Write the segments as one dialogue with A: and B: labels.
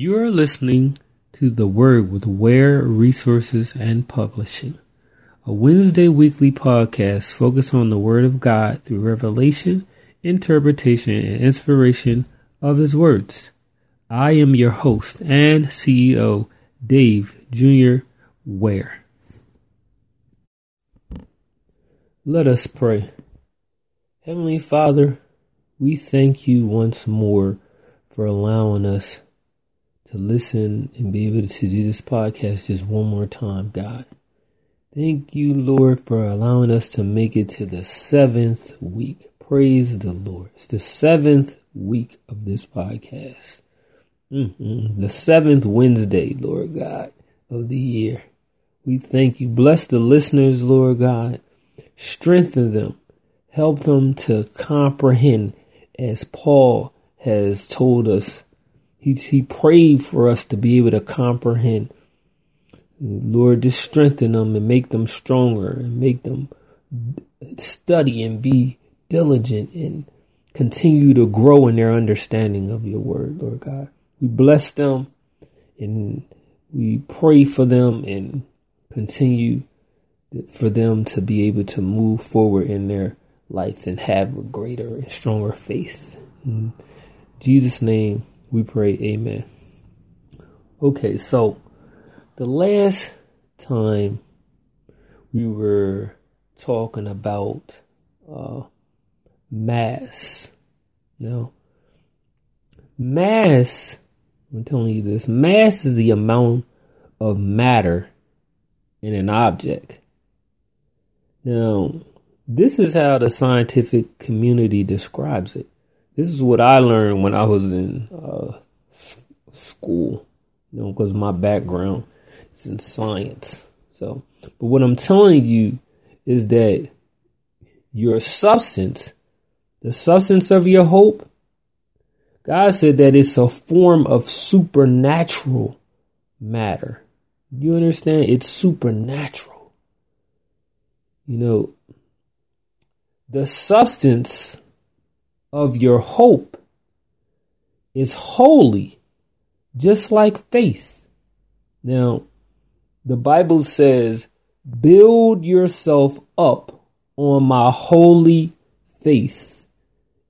A: You're listening to The Word with Ware Resources and Publishing, a Wednesday weekly podcast focused on the Word of God through revelation, interpretation, and inspiration of His words. I am your host and CEO, Dave Jr. Ware. Let us pray. Heavenly Father, we thank you once more for allowing us to listen and be able to do this podcast just one more time, God. Thank you, Lord, for allowing us to make it to the seventh week. Praise the Lord. It's the seventh week of this podcast. Mm-hmm. The seventh Wednesday, Lord God, of the year. We thank you. Bless the listeners, Lord God. Strengthen them. Help them to comprehend as Paul has told us. He, he prayed for us to be able to comprehend. Lord, just strengthen them and make them stronger and make them study and be diligent and continue to grow in their understanding of your word, Lord God. We bless them and we pray for them and continue for them to be able to move forward in their life and have a greater and stronger faith. In Jesus' name we pray, Amen. Okay, so the last time we were talking about uh, mass. Now, mass, I'm telling you this, mass is the amount of matter in an object. Now, this is how the scientific community describes it. This is what I learned when I was in uh, school, you know, because my background is in science. So, but what I'm telling you is that your substance, the substance of your hope, God said that it's a form of supernatural matter. You understand? It's supernatural. You know, the substance of your hope is holy, just like faith. Now, the Bible says, build yourself up on my holy faith.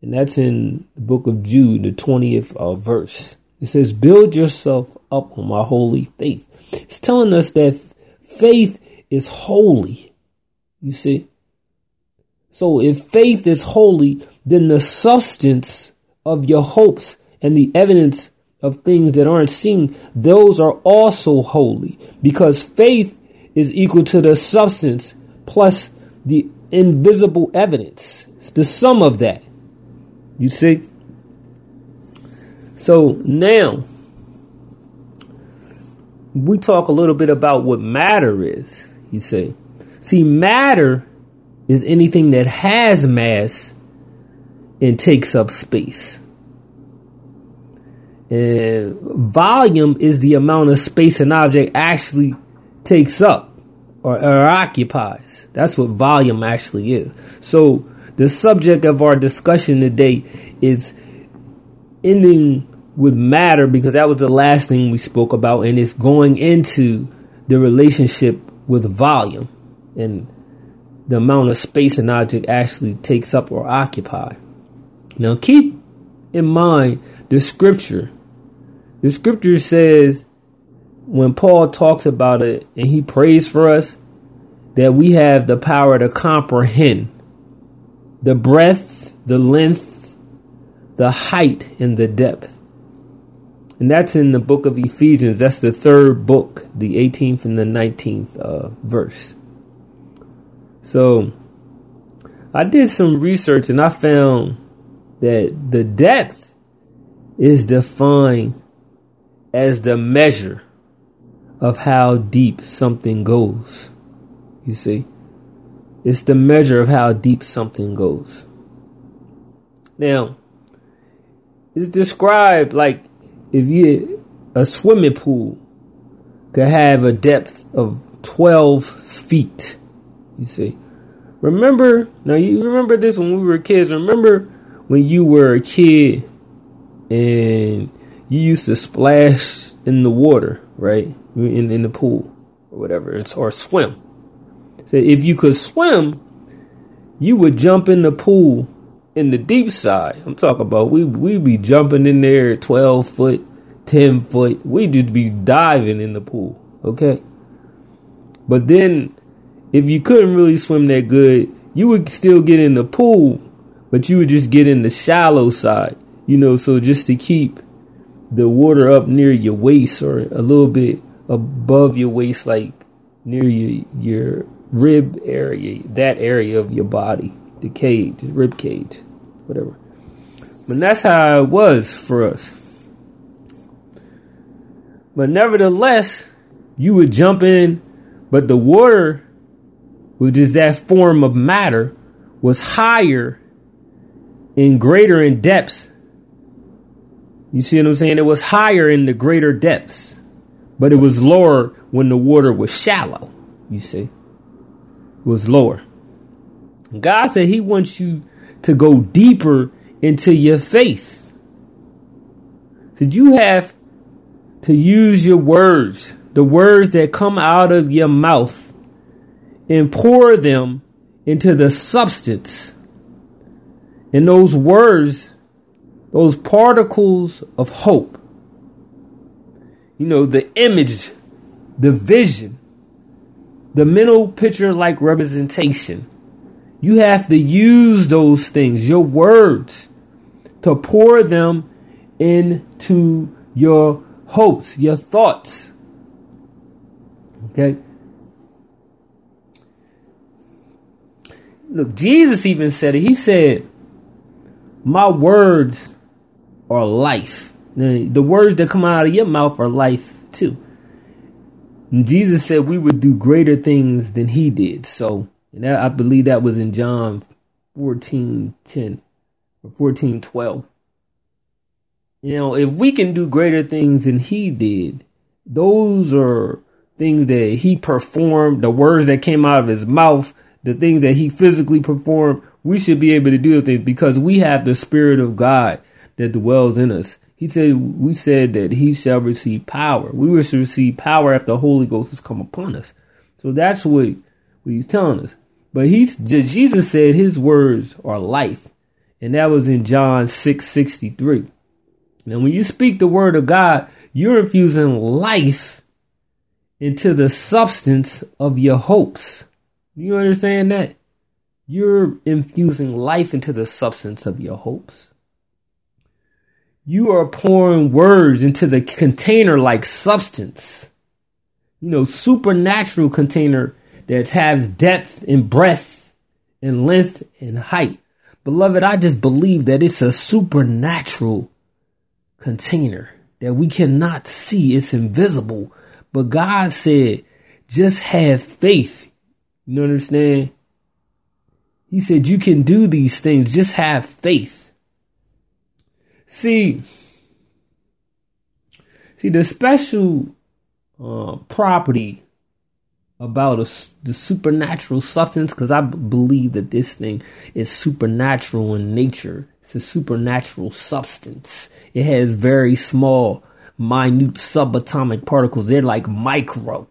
A: And that's in the book of Jude, the 20th uh, verse. It says, build yourself up on my holy faith. It's telling us that faith is holy. You see? So if faith is holy, then the substance of your hopes and the evidence of things that aren't seen, those are also holy because faith is equal to the substance plus the invisible evidence. It's the sum of that. You see? So now we talk a little bit about what matter is, you see. See, matter is anything that has mass and takes up space. And volume is the amount of space an object actually takes up or, or occupies. That's what volume actually is. So the subject of our discussion today is ending with matter because that was the last thing we spoke about and it's going into the relationship with volume and the amount of space an object actually takes up or occupy. Now keep in mind the scripture. The scripture says when Paul talks about it and he prays for us that we have the power to comprehend the breadth, the length, the height, and the depth. And that's in the book of Ephesians. That's the third book, the 18th and the 19th uh, verse. So I did some research and I found that the depth is defined as the measure of how deep something goes. You see? It's the measure of how deep something goes. Now, it's described like if you a swimming pool could have a depth of 12 feet. You see, remember now you remember this when we were kids. Remember when you were a kid and you used to splash in the water, right? In in the pool or whatever, or swim. So if you could swim, you would jump in the pool in the deep side. I'm talking about we we be jumping in there 12 foot, 10 foot. We just be diving in the pool, okay? But then if you couldn't really swim that good, you would still get in the pool, but you would just get in the shallow side, you know, so just to keep the water up near your waist or a little bit above your waist, like near your, your rib area, that area of your body, the cage, rib cage, whatever. But that's how it was for us. But nevertheless, you would jump in, but the water, which is that form of matter, was higher and greater in depths. You see what I'm saying? It was higher in the greater depths, but it was lower when the water was shallow. You see? It was lower. God said He wants you to go deeper into your faith. Did you have to use your words, the words that come out of your mouth, and pour them into the substance. And those words, those particles of hope, you know, the image, the vision, the mental picture like representation. You have to use those things, your words, to pour them into your hopes, your thoughts. Okay? Look, Jesus even said it. He said, My words are life. The words that come out of your mouth are life too. Jesus said we would do greater things than he did. So, that, I believe that was in John 14 10 or 14 12. You know, if we can do greater things than he did, those are things that he performed, the words that came out of his mouth, the things that he physically performed, we should be able to do the things because we have the Spirit of God that dwells in us. He said, we said that he shall receive power. We to receive power after the Holy Ghost has come upon us. So that's what, what he's telling us. But he's, Jesus said his words are life. And that was in John 6, 63. Now when you speak the word of God, you're infusing life into the substance of your hopes. You understand that? You're infusing life into the substance of your hopes you are pouring words into the container like substance. You know, supernatural container that has depth and breadth and length and height. Beloved, I just believe that it's a supernatural container that we cannot see. It's invisible. But God said, just have faith. You understand? He said, you can do these things. Just have faith. See, see the special uh, property about a, the supernatural substance, because I b- believe that this thing is supernatural in nature. It's a supernatural substance. It has very small, minute subatomic particles. They're like micro.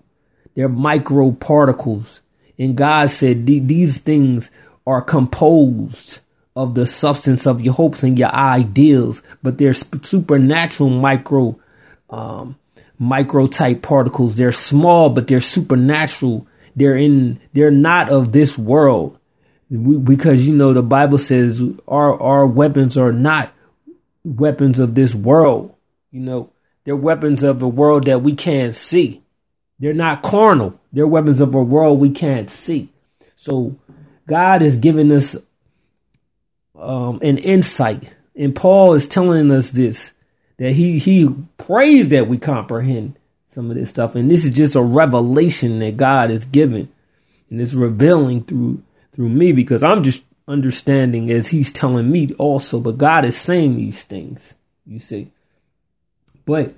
A: They're micro particles. And God said these things are composed of the substance of your hopes and your ideals, but they're supernatural micro, um, micro type particles. They're small, but they're supernatural. They're in, they're not of this world. We, because you know the Bible says our our weapons are not weapons of this world. You know, they're weapons of a world that we can't see. They're not carnal. They're weapons of a world we can't see. So God is giving us um, an insight. And Paul is telling us this that he he prays that we comprehend some of this stuff, and this is just a revelation that God is giving, and it's revealing through through me because I'm just understanding as He's telling me also, but God is saying these things. You see, but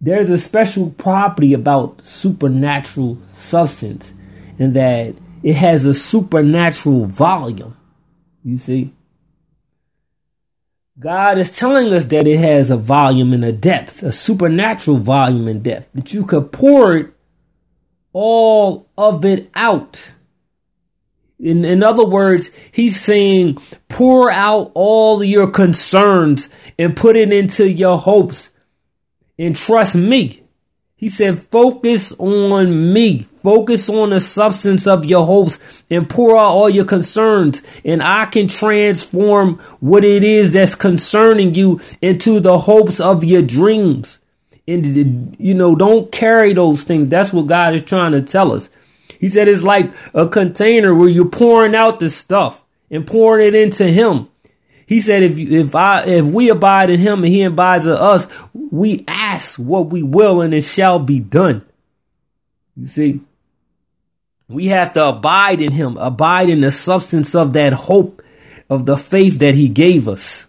A: there's a special property about supernatural substance, in that it has a supernatural volume. You see, God is telling us that it has a volume and a depth, a supernatural volume and depth, that you could pour it all of it out. In, in other words, he's saying pour out all your concerns and put it into your hopes and trust me. He said, focus on me. Focus on the substance of your hopes and pour out all your concerns. And I can transform what it is that's concerning you into the hopes of your dreams. And, you know, don't carry those things. That's what God is trying to tell us. He said it's like a container where you're pouring out the stuff and pouring it into Him. He said, if if I if we abide in Him and He abides in us, we ask what we will and it shall be done. You see, we have to abide in Him, abide in the substance of that hope of the faith that He gave us.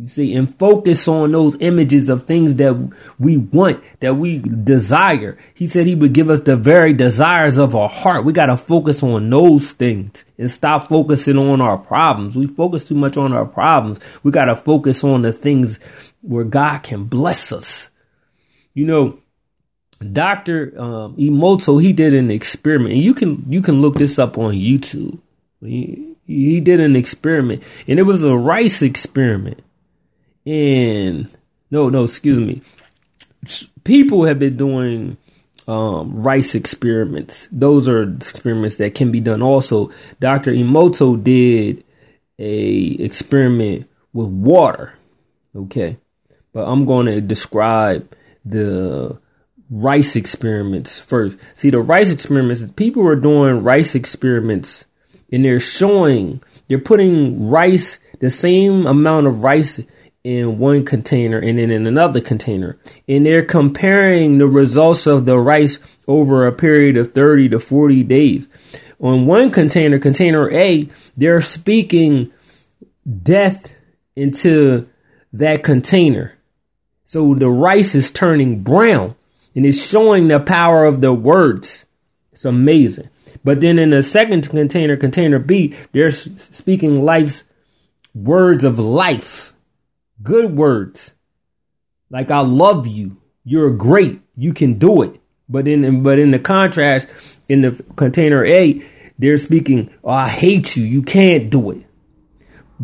A: You see, and focus on those images of things that we want, that we desire. He said he would give us the very desires of our heart. We got to focus on those things and stop focusing on our problems. We focus too much on our problems. We got to focus on the things where God can bless us. You know, Dr. Um, Emoto, he did an experiment and you can, you can look this up on YouTube. He, he did an experiment and it was a rice experiment and no, no, excuse me. People have been doing um, rice experiments. Those are experiments that can be done. Also, Dr. Emoto did a experiment with water. Okay, but I'm going to describe the rice experiments first. See, the rice experiments, people are doing rice experiments and they're showing, they're putting rice, the same amount of rice in one container and then in another container. And they're comparing the results of the rice over a period of 30 to 40 days. On one container, container A, they're speaking death into that container. So the rice is turning brown and it's showing the power of the words. It's amazing. But then in the second container, container B, they're speaking life's words of life good words like I love you, you're great, you can do it. But in but in the contrast, in the container A, they're speaking, oh, I hate you, you can't do it.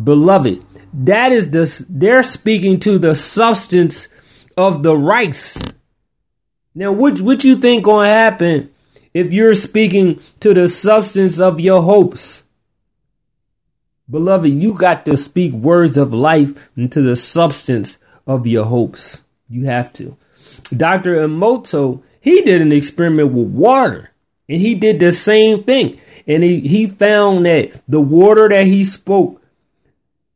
A: Beloved, that is the they're speaking to the substance of the rice. Now, what what you think gonna happen if you're speaking to the substance of your hopes? Beloved, you got to speak words of life into the substance of your hopes. You have to. Dr. Emoto, he did an experiment with water and he did the same thing. And he, he found that the water that he spoke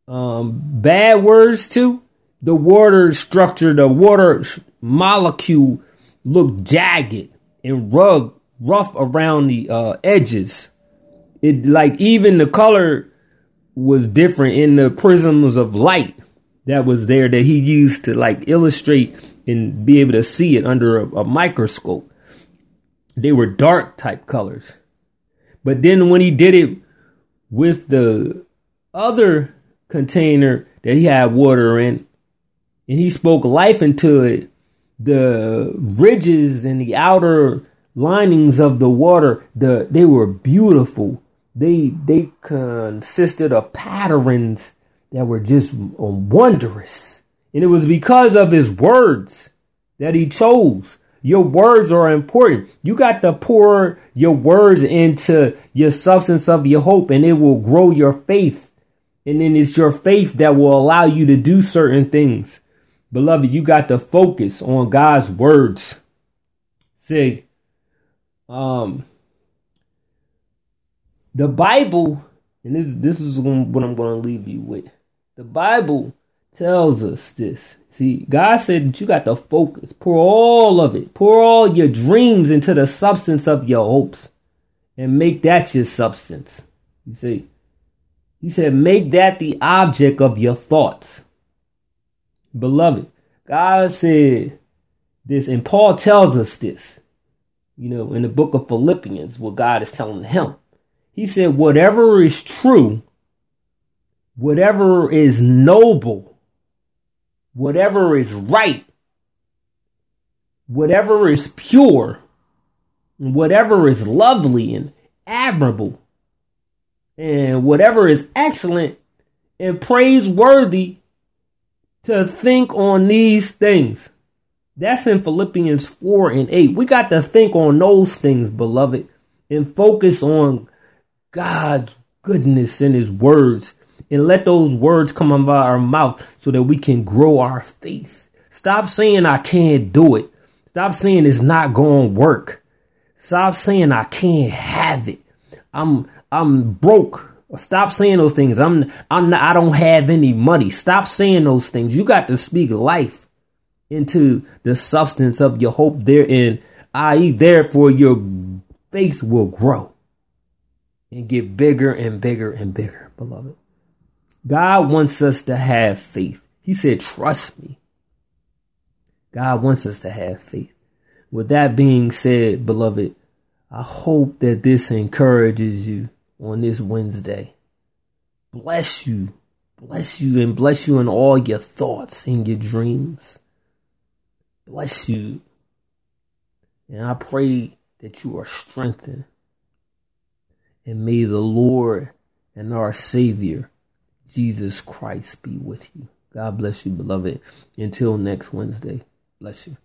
A: um, bad words to, the water structure, the water molecule looked jagged and rug, rough around the uh, edges. It like even the color was different in the prisms of light that was there that he used to like illustrate and be able to see it under a, a microscope. They were dark type colors. But then when he did it with the other container that he had water in, and he spoke life into it, the ridges and the outer linings of the water, the they were beautiful they they consisted of patterns that were just wondrous. And it was because of his words that he chose. Your words are important. You got to pour your words into your substance of your hope and it will grow your faith. And then it's your faith that will allow you to do certain things. Beloved, you got to focus on God's words. See, um, the Bible, and this this is what I'm going to leave you with. The Bible tells us this. See, God said that you got to focus, pour all of it, pour all your dreams into the substance of your hopes, and make that your substance. You see, He said, make that the object of your thoughts. Beloved, God said this, and Paul tells us this, you know, in the book of Philippians, what God is telling him. He said, whatever is true, whatever is noble, whatever is right, whatever is pure, whatever is lovely and admirable, and whatever is excellent and praiseworthy to think on these things. That's in Philippians 4 and 8. We got to think on those things, beloved, and focus on God's goodness in His words and let those words come out of our mouth so that we can grow our faith. Stop saying I can't do it. Stop saying it's not going to work. Stop saying I can't have it. I'm I'm broke. Stop saying those things. I'm I'm not, I don't have any money. Stop saying those things. You got to speak life into the substance of your hope therein, i.e., therefore your faith will grow and get bigger and bigger and bigger, beloved. God wants us to have faith. He said, trust me. God wants us to have faith. With that being said, beloved, I hope that this encourages you on this Wednesday. Bless you. Bless you and bless you in all your thoughts and your dreams. Bless you. And I pray that you are strengthened. And may the Lord and our Savior, Jesus Christ, be with you. God bless you, beloved. Until next Wednesday. Bless you.